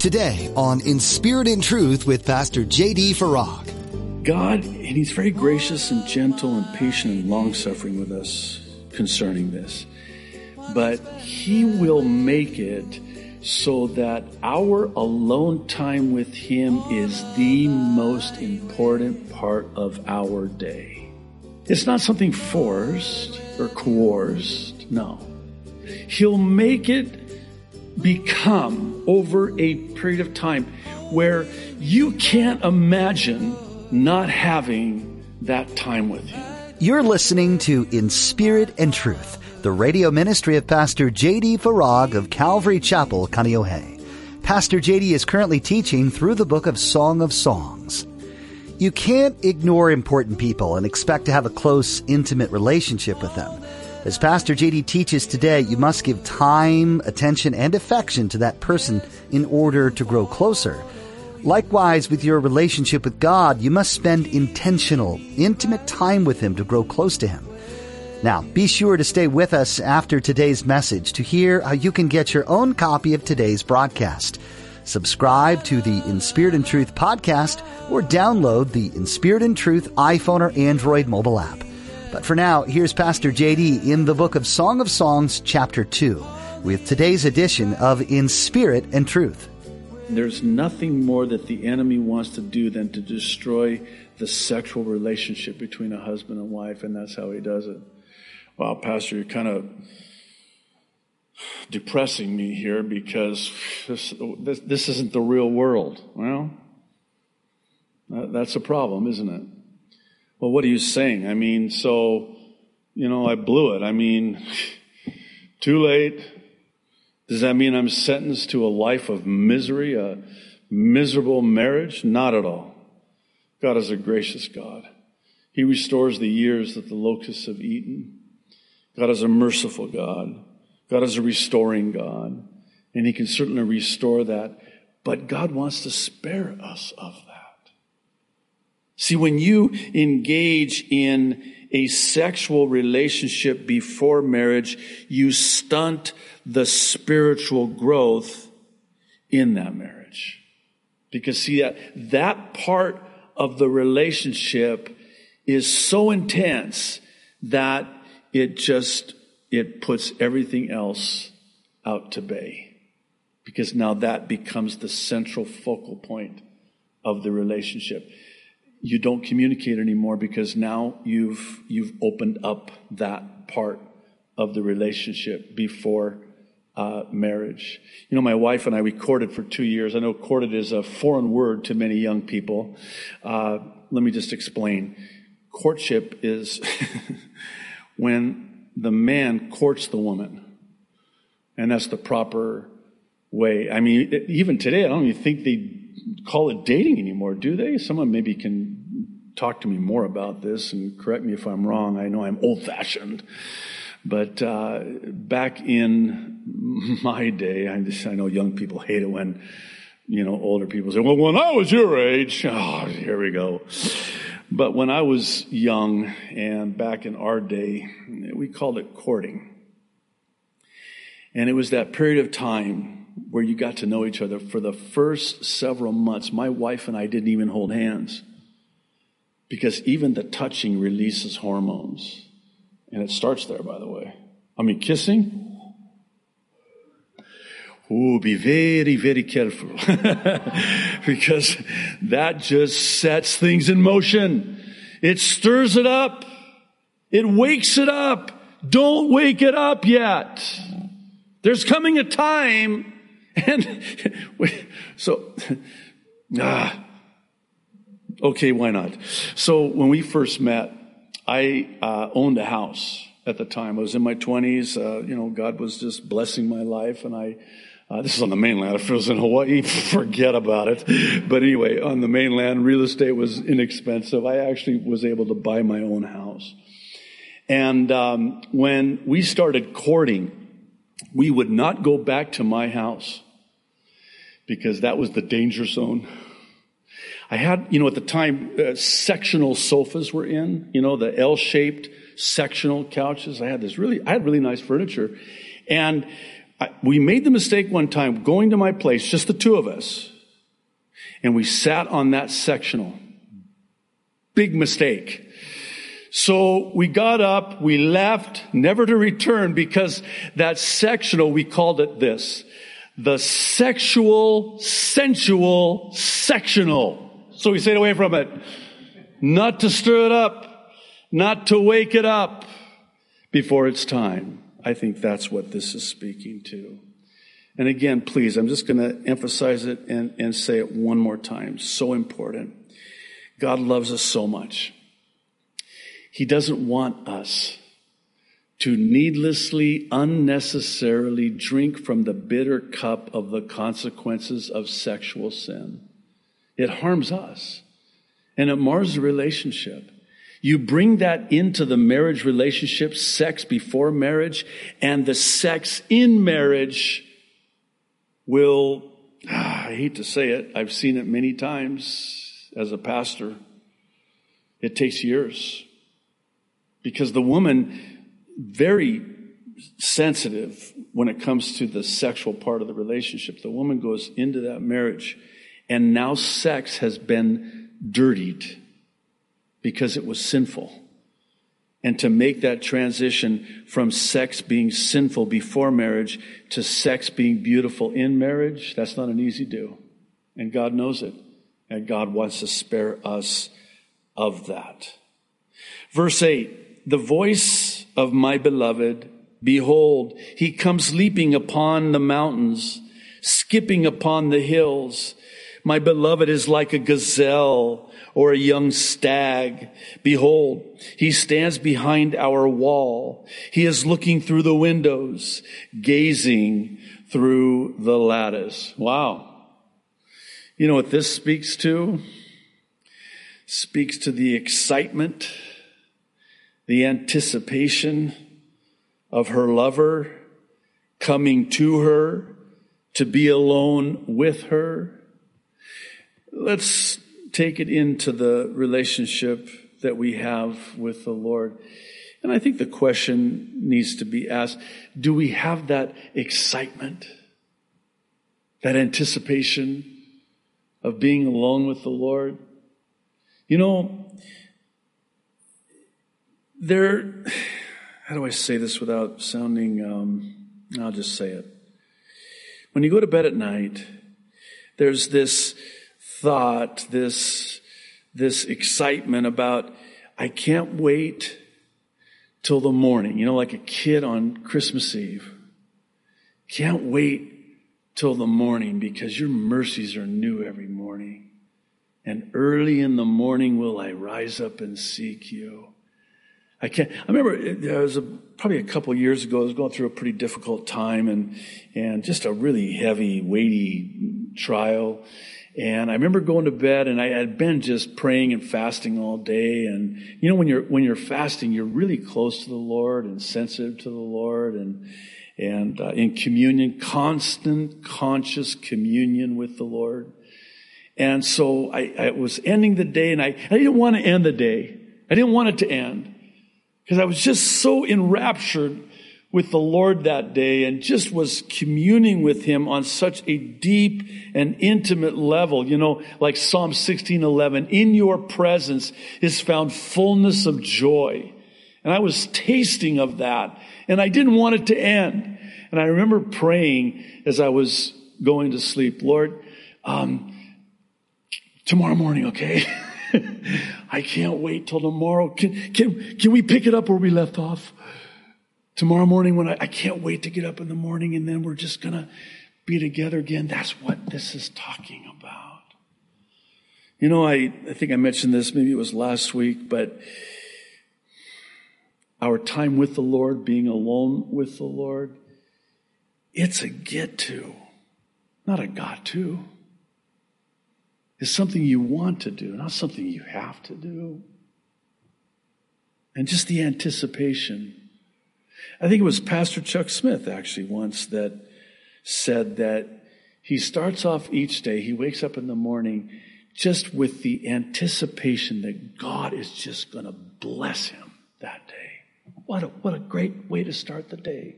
Today on In Spirit and Truth with Pastor J.D. Farag. God, and He's very gracious and gentle and patient and long suffering with us concerning this. But He will make it so that our alone time with Him is the most important part of our day. It's not something forced or coerced, no. He'll make it become over a period of time where you can't imagine not having that time with Him. You're listening to In Spirit and Truth the radio ministry of Pastor J.D. Farag of Calvary Chapel, Kaneohe. Pastor J.D. is currently teaching through the book of Song of Songs. You can't ignore important people and expect to have a close, intimate relationship with them. As Pastor JD teaches today, you must give time, attention, and affection to that person in order to grow closer. Likewise, with your relationship with God, you must spend intentional, intimate time with Him to grow close to Him. Now, be sure to stay with us after today's message to hear how you can get your own copy of today's broadcast. Subscribe to the In Spirit and Truth podcast or download the In Spirit and Truth iPhone or Android mobile app. But for now, here's Pastor JD in the book of Song of Songs, chapter 2, with today's edition of In Spirit and Truth. There's nothing more that the enemy wants to do than to destroy the sexual relationship between a husband and wife, and that's how he does it wow, Pastor, you're kind of depressing me here because this, this, this isn't the real world. Well, that, that's a problem, isn't it? Well, what are you saying? I mean, so, you know, I blew it. I mean, too late. Does that mean I'm sentenced to a life of misery, a miserable marriage? Not at all. God is a gracious God. He restores the years that the locusts have eaten. God is a merciful God. God is a restoring God. And He can certainly restore that. But God wants to spare us of that. See, when you engage in a sexual relationship before marriage, you stunt the spiritual growth in that marriage. Because see that, that part of the relationship is so intense that it just, it puts everything else out to bay. Because now that becomes the central focal point of the relationship. You don't communicate anymore because now you've, you've opened up that part of the relationship before uh, marriage. You know, my wife and I, we courted for two years. I know courted is a foreign word to many young people. Uh, let me just explain. Courtship is when the man courts the woman. And that's the proper way. I mean, even today, I don't even think they call it dating anymore, do they? Someone maybe can talk to me more about this and correct me if I'm wrong. I know I'm old fashioned. But uh, back in my day, I, just, I know young people hate it when, you know, older people say, well, when I was your age, oh, here we go. But when I was young and back in our day, we called it courting. And it was that period of time where you got to know each other. For the first several months, my wife and I didn't even hold hands because even the touching releases hormones. And it starts there, by the way. I mean, kissing, Oh, be very, very careful. because that just sets things in motion. It stirs it up. It wakes it up. Don't wake it up yet. There's coming a time and so, ah, okay, why not? So when we first met, I uh, owned a house at the time. I was in my 20s. Uh, you know, God was just blessing my life, and I uh, this is on the mainland. If it was in Hawaii, forget about it. But anyway, on the mainland, real estate was inexpensive. I actually was able to buy my own house. And um, when we started courting, we would not go back to my house because that was the danger zone. I had, you know, at the time, uh, sectional sofas were in, you know, the L-shaped sectional couches. I had this really, I had really nice furniture. And I, we made the mistake one time going to my place, just the two of us, and we sat on that sectional. Big mistake. So we got up, we left, never to return because that sectional, we called it this. The sexual, sensual, sectional. So we stayed away from it. Not to stir it up, not to wake it up before it's time. I think that's what this is speaking to. And again, please, I'm just going to emphasize it and, and say it one more time. So important. God loves us so much. He doesn't want us to needlessly, unnecessarily drink from the bitter cup of the consequences of sexual sin. It harms us and it mars the relationship. You bring that into the marriage relationship, sex before marriage, and the sex in marriage will, ah, I hate to say it, I've seen it many times as a pastor. It takes years because the woman, very sensitive when it comes to the sexual part of the relationship. The woman goes into that marriage and now sex has been dirtied because it was sinful. And to make that transition from sex being sinful before marriage to sex being beautiful in marriage, that's not an easy do. And God knows it. And God wants to spare us of that. Verse 8 The voice of my beloved, behold, he comes leaping upon the mountains, skipping upon the hills. My beloved is like a gazelle or a young stag. Behold, he stands behind our wall. He is looking through the windows, gazing through the lattice. Wow. You know what this speaks to? Speaks to the excitement, the anticipation of her lover coming to her to be alone with her. Let's take it into the relationship that we have with the Lord. And I think the question needs to be asked, do we have that excitement, that anticipation of being alone with the Lord? You know, there, how do I say this without sounding, um, I'll just say it. When you go to bed at night, there's this thought, this, this excitement about, I can't wait till the morning, you know, like a kid on Christmas Eve. Can't wait till the morning because your mercies are new every morning. And early in the morning will I rise up and seek you. I can't, I remember there was a, probably a couple years ago, I was going through a pretty difficult time and, and just a really heavy, weighty trial. And I remember going to bed and I had been just praying and fasting all day. And you know, when you're, when you're fasting, you're really close to the Lord and sensitive to the Lord and, and uh, in communion, constant conscious communion with the Lord. And so I, I was ending the day and I, I didn't want to end the day. I didn't want it to end because I was just so enraptured with the Lord that day and just was communing with him on such a deep and intimate level. You know, like Psalm 16:11, in your presence is found fullness of joy. And I was tasting of that and I didn't want it to end. And I remember praying as I was going to sleep, Lord, um, tomorrow morning, okay? I can't wait till tomorrow. Can, can, can we pick it up where we left off? Tomorrow morning when I, I can't wait to get up in the morning and then we're just going to be together again. That's what this is talking about. You know, I, I think I mentioned this, maybe it was last week, but our time with the Lord, being alone with the Lord, it's a get to, not a got to. It's something you want to do, not something you have to do. And just the anticipation I think it was Pastor Chuck Smith actually once that said that he starts off each day, he wakes up in the morning just with the anticipation that God is just going to bless him that day. What a, what a great way to start the day.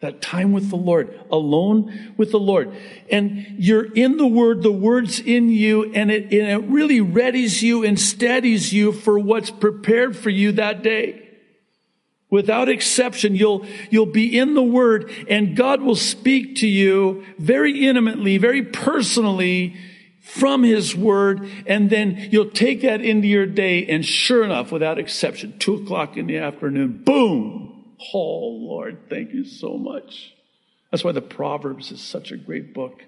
That time with the Lord, alone with the Lord. And you're in the Word, the Word's in you, and it, and it really readies you and steadies you for what's prepared for you that day. Without exception, you'll, you'll be in the Word and God will speak to you very intimately, very personally from His Word. And then you'll take that into your day. And sure enough, without exception, two o'clock in the afternoon, boom, Oh, Lord, thank you so much. That's why the Proverbs is such a great book.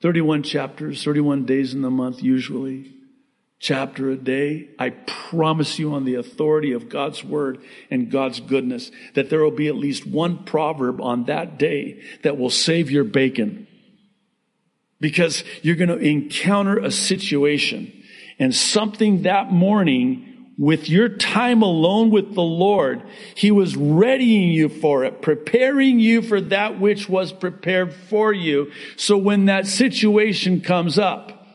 31 chapters, 31 days in the month, usually. Chapter a day. I promise you, on the authority of God's word and God's goodness, that there will be at least one proverb on that day that will save your bacon. Because you're going to encounter a situation and something that morning with your time alone with the Lord, He was readying you for it, preparing you for that which was prepared for you. So when that situation comes up,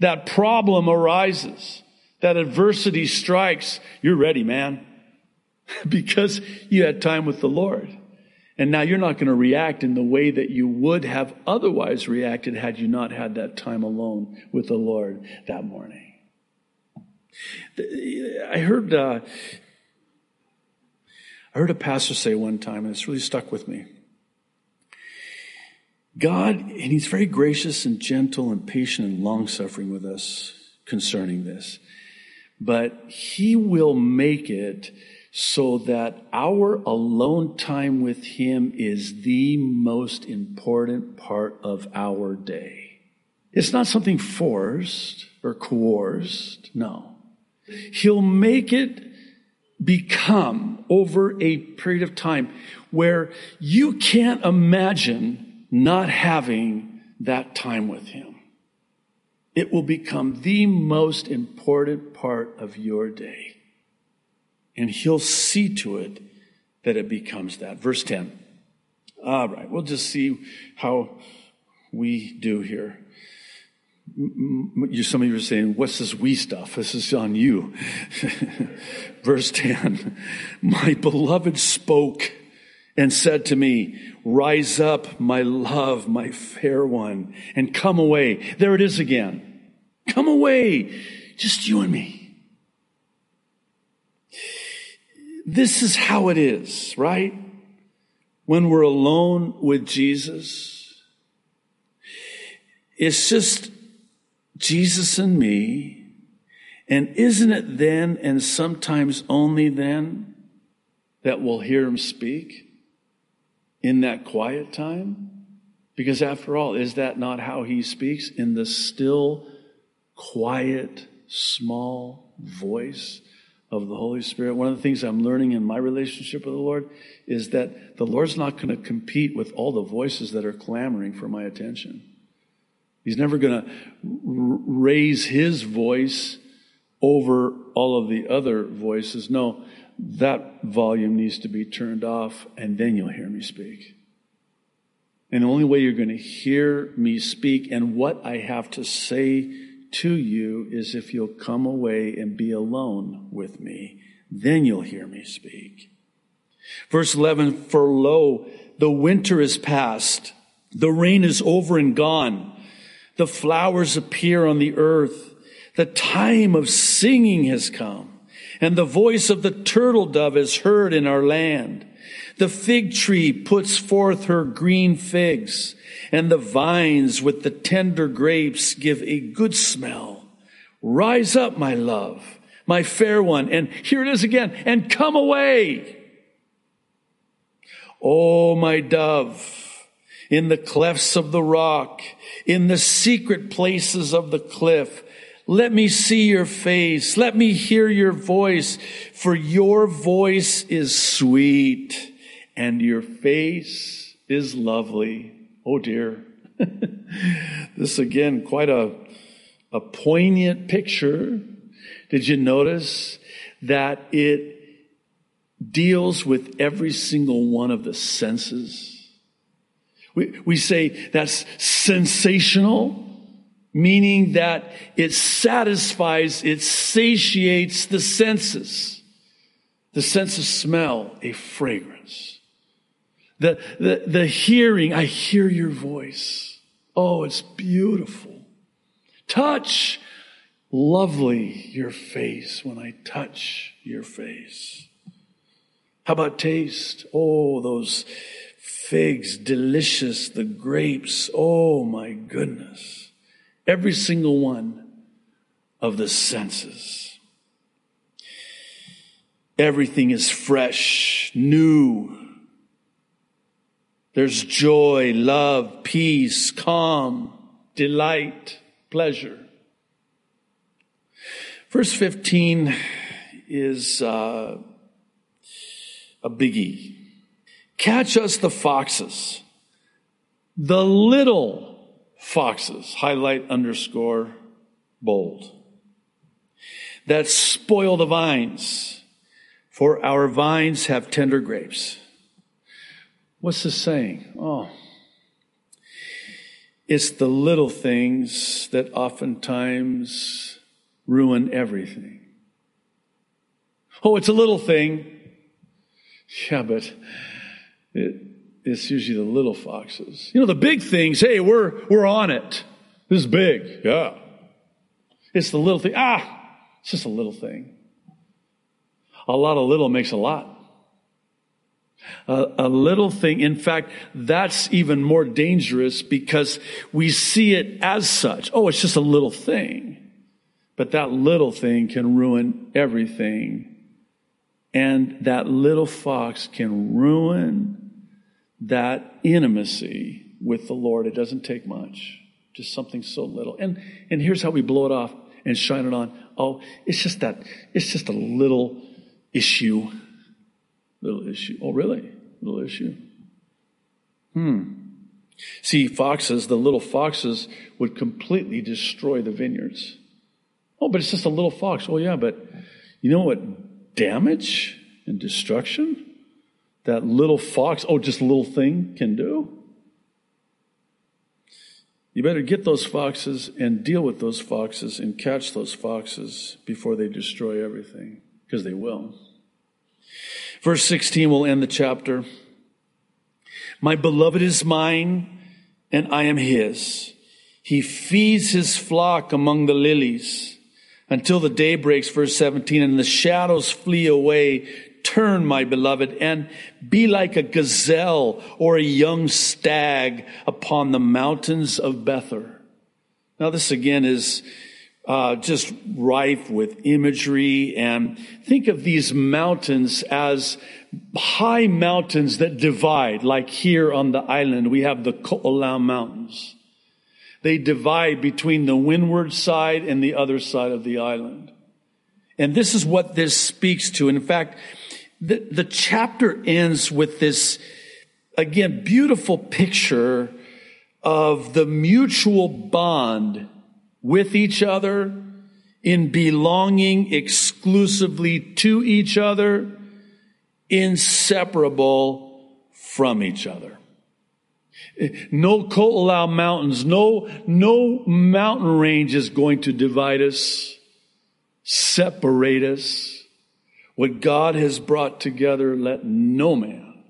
that problem arises, that adversity strikes, you're ready, man. because you had time with the Lord. And now you're not going to react in the way that you would have otherwise reacted had you not had that time alone with the Lord that morning. I heard uh, I heard a pastor say one time, and it's really stuck with me. God, and He's very gracious and gentle and patient and long suffering with us concerning this, but He will make it so that our alone time with Him is the most important part of our day. It's not something forced or coerced, no. He'll make it become over a period of time where you can't imagine not having that time with Him. It will become the most important part of your day. And He'll see to it that it becomes that. Verse 10. All right, we'll just see how we do here some of you are saying, what's this we stuff? This is on you. Verse 10. My beloved spoke and said to me, rise up, my love, my fair one, and come away. There it is again. Come away. Just you and me. This is how it is, right? When we're alone with Jesus, it's just Jesus and me. And isn't it then and sometimes only then that we'll hear him speak in that quiet time? Because after all, is that not how he speaks? In the still, quiet, small voice of the Holy Spirit. One of the things I'm learning in my relationship with the Lord is that the Lord's not going to compete with all the voices that are clamoring for my attention. He's never going to raise his voice over all of the other voices. No, that volume needs to be turned off, and then you'll hear me speak. And the only way you're going to hear me speak and what I have to say to you is if you'll come away and be alone with me. Then you'll hear me speak. Verse 11, for lo, the winter is past. The rain is over and gone. The flowers appear on the earth. The time of singing has come, and the voice of the turtle dove is heard in our land. The fig tree puts forth her green figs, and the vines with the tender grapes give a good smell. Rise up, my love, my fair one, and here it is again, and come away. Oh, my dove, in the clefts of the rock, in the secret places of the cliff. Let me see your face. Let me hear your voice, for your voice is sweet and your face is lovely. Oh dear. this again, quite a, a poignant picture. Did you notice that it deals with every single one of the senses? We, we say that's sensational, meaning that it satisfies, it satiates the senses. The sense of smell, a fragrance. The, the, the hearing, I hear your voice. Oh, it's beautiful. Touch, lovely your face when I touch your face. How about taste? Oh, those figs, delicious, the grapes. Oh my goodness. Every single one of the senses. Everything is fresh, new. There's joy, love, peace, calm, delight, pleasure. Verse 15 is uh, a biggie. Catch us the foxes, the little foxes, highlight underscore bold, that spoil the vines, for our vines have tender grapes. What's this saying? Oh, it's the little things that oftentimes ruin everything. Oh, it's a little thing. Yeah, but it, it's usually the little foxes. You know, the big things, hey, we're, we're on it. This is big. Yeah. It's the little thing. Ah, it's just a little thing. A lot of little makes a lot. A, a, little thing. In fact, that's even more dangerous because we see it as such. Oh, it's just a little thing. But that little thing can ruin everything and that little fox can ruin that intimacy with the Lord. It doesn't take much, just something so little. And, and here's how we blow it off and shine it on. Oh, it's just that, it's just a little issue. Little issue. Oh, really? Little issue. Hmm. See, foxes, the little foxes would completely destroy the vineyards. Oh, but it's just a little fox. Oh, yeah, but you know what damage and destruction that little fox, oh, just a little thing can do? You better get those foxes and deal with those foxes and catch those foxes before they destroy everything, because they will. Verse 16 will end the chapter. My beloved is mine, and I am his. He feeds his flock among the lilies until the day breaks, verse 17, and the shadows flee away. Turn, my beloved, and be like a gazelle or a young stag upon the mountains of Bether. Now, this again is uh, just rife with imagery, and think of these mountains as high mountains that divide, like here on the island, we have the Ko'olau Mountains. They divide between the windward side and the other side of the island. And this is what this speaks to. In fact, the, the chapter ends with this, again, beautiful picture of the mutual bond with each other in belonging exclusively to each other, inseparable from each other. No Ko'olau mountains, no, no mountain range is going to divide us, separate us. What God has brought together, let no man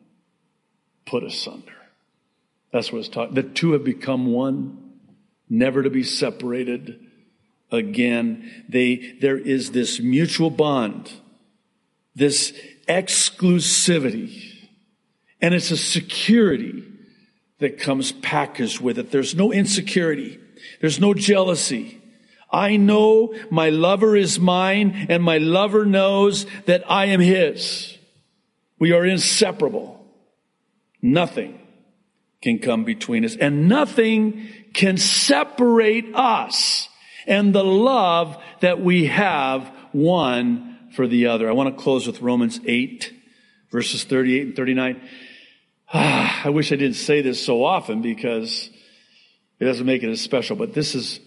put asunder. That's what it's talking. The two have become one, never to be separated again. They, there is this mutual bond, this exclusivity, and it's a security that comes packaged with it. There's no insecurity. There's no jealousy. I know my lover is mine and my lover knows that I am his. We are inseparable. Nothing can come between us and nothing can separate us and the love that we have one for the other. I want to close with Romans 8 verses 38 and 39. Ah, I wish I didn't say this so often because it doesn't make it as special, but this is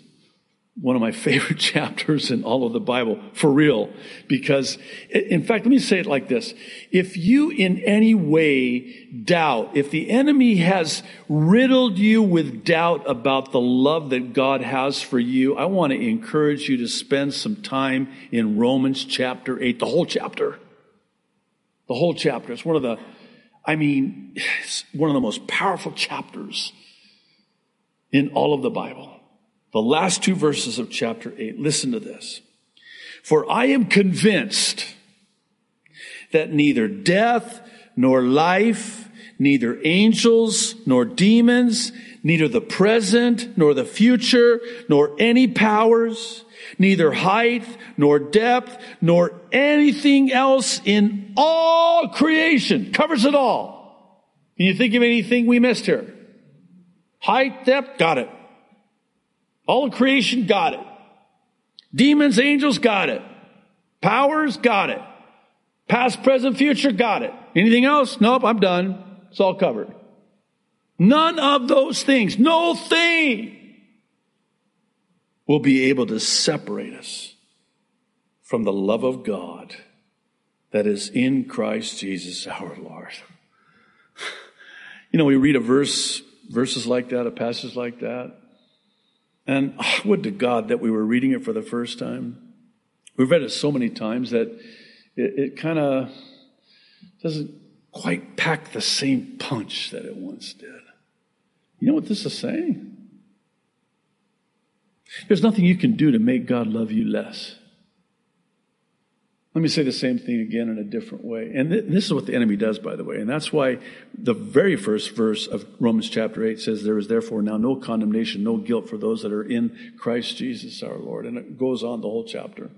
one of my favorite chapters in all of the Bible, for real. Because, in fact, let me say it like this. If you in any way doubt, if the enemy has riddled you with doubt about the love that God has for you, I want to encourage you to spend some time in Romans chapter 8, the whole chapter. The whole chapter. It's one of the I mean, it's one of the most powerful chapters in all of the Bible. The last two verses of chapter 8. Listen to this. For I am convinced that neither death nor life, neither angels nor demons, neither the present nor the future, nor any powers, neither height nor depth, nor anything else in all creation covers it all. Can you think of anything we missed here? Height, depth, got it. All creation got it. Demons, angels got it. Powers got it. Past, present, future got it. Anything else? Nope, I'm done. It's all covered. None of those things, no thing will be able to separate us from the love of God that is in Christ Jesus our Lord. You know, we read a verse, verses like that, a passage like that, and oh, would to God that we were reading it for the first time. We've read it so many times that it, it kind of doesn't quite pack the same punch that it once did. You know what this is saying? There's nothing you can do to make God love you less. Let me say the same thing again in a different way. And th- this is what the enemy does, by the way. And that's why the very first verse of Romans chapter 8 says, There is therefore now no condemnation, no guilt for those that are in Christ Jesus our Lord. And it goes on the whole chapter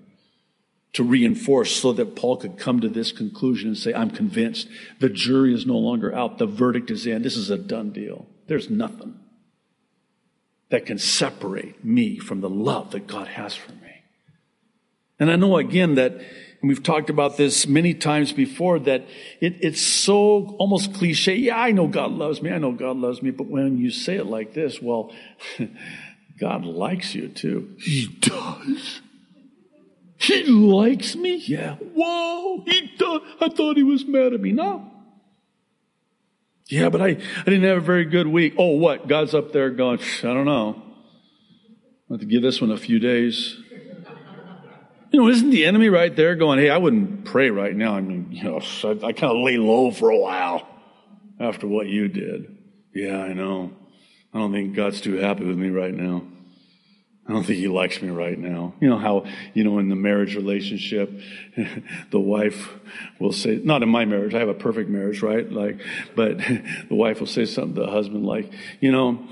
to reinforce so that Paul could come to this conclusion and say, I'm convinced the jury is no longer out. The verdict is in. This is a done deal. There's nothing that can separate me from the love that God has for me. And I know again that and we've talked about this many times before that it, it's so almost cliche. Yeah, I know God loves me. I know God loves me. But when you say it like this, well, God likes you too. He does. He likes me? Yeah. Whoa, he does. I thought he was mad at me. No. Yeah, but I, I didn't have a very good week. Oh, what? God's up there going, I don't know. I have to give this one a few days. You know, isn't the enemy right there going, hey, I wouldn't pray right now. I mean, you know, I, I kind of lay low for a while after what you did. Yeah, I know. I don't think God's too happy with me right now. I don't think he likes me right now. You know how, you know, in the marriage relationship, the wife will say, not in my marriage, I have a perfect marriage, right? Like, but the wife will say something to the husband like, you know,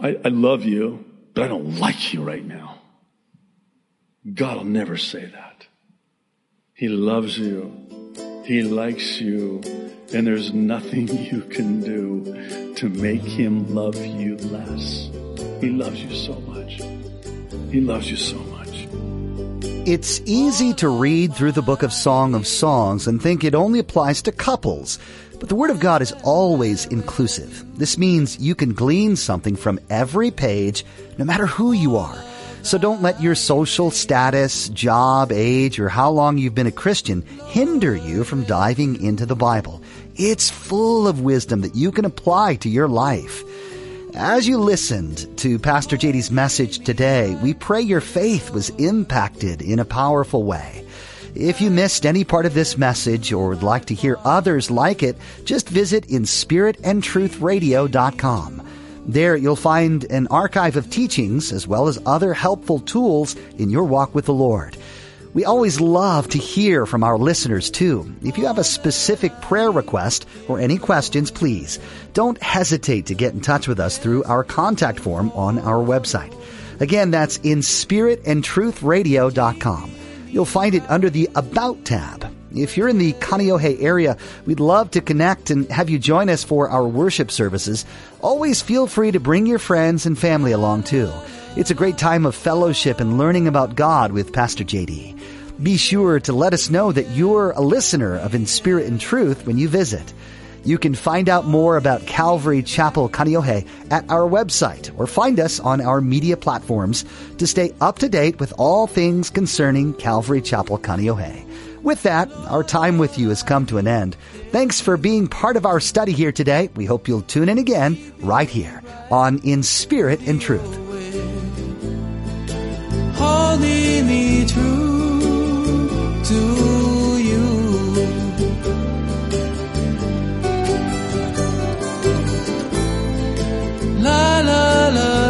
I, I love you, but I don't like you right now. God will never say that. He loves you. He likes you. And there's nothing you can do to make him love you less. He loves you so much. He loves you so much. It's easy to read through the book of Song of Songs and think it only applies to couples. But the Word of God is always inclusive. This means you can glean something from every page, no matter who you are. So don't let your social status, job, age, or how long you've been a Christian hinder you from diving into the Bible. It's full of wisdom that you can apply to your life. As you listened to Pastor JD's message today, we pray your faith was impacted in a powerful way. If you missed any part of this message or would like to hear others like it, just visit inspiritandtruthradio.com. There you'll find an archive of teachings as well as other helpful tools in your walk with the Lord. We always love to hear from our listeners too. If you have a specific prayer request or any questions, please don't hesitate to get in touch with us through our contact form on our website. Again, that's in spiritandtruthradio.com. You'll find it under the About tab. If you're in the Kaneohe area, we'd love to connect and have you join us for our worship services. Always feel free to bring your friends and family along too. It's a great time of fellowship and learning about God with Pastor JD. Be sure to let us know that you're a listener of In Spirit and Truth when you visit. You can find out more about Calvary Chapel Kaneohe at our website or find us on our media platforms to stay up to date with all things concerning Calvary Chapel Kaneohe. With that, our time with you has come to an end. Thanks for being part of our study here today. We hope you'll tune in again right here on In Spirit and Truth. La la la.